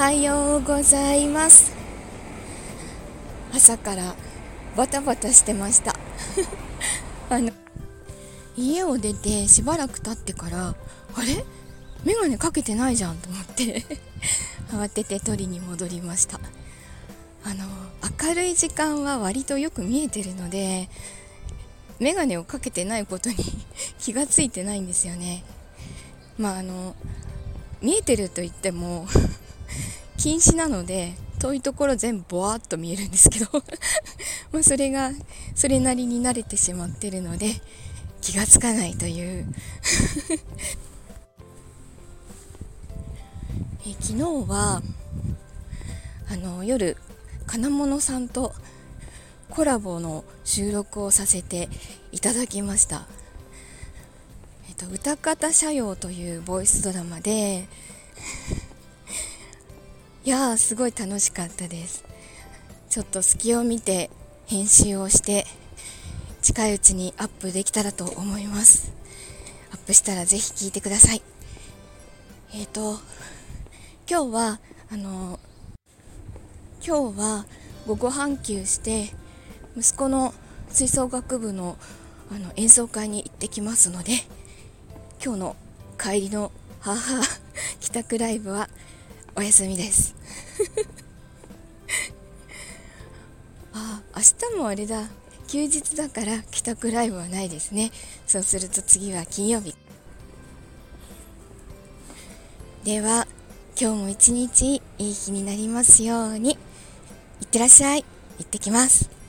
はようございます。朝からバタバタしてました。あの家を出てしばらく経ってからあれ？眼鏡かけてないじゃんと思って。慌てて取りに戻りました。あの明るい時間は割とよく見えてるので眼鏡をかけてないことに 気がついてないんですよね。まああの見えてると言っても禁止なので遠いところ全部ボワーっと見えるんですけど まあそれがそれなりに慣れてしまってるので気がつかないという。え昨日はあの夜金物さんとコラボの収録をさせていただきました、えっと、歌方社用というボイスドラマでいやーすごい楽しかったです。ちょっと隙を見て編集をして近いうちにアップできたらと思います。アップしたらぜひ聞いてください。えっ、ー、と今日はあの今日は午後半休して息子の吹奏楽部のあの演奏会に行ってきますので今日の帰りの母帰宅ライブはお休みです。あ明日もあれだ。休日だから帰宅ライブはないですね。そうすると次は金曜日。では今日も一日いい日になりますように。いってらっしゃい。行ってきます。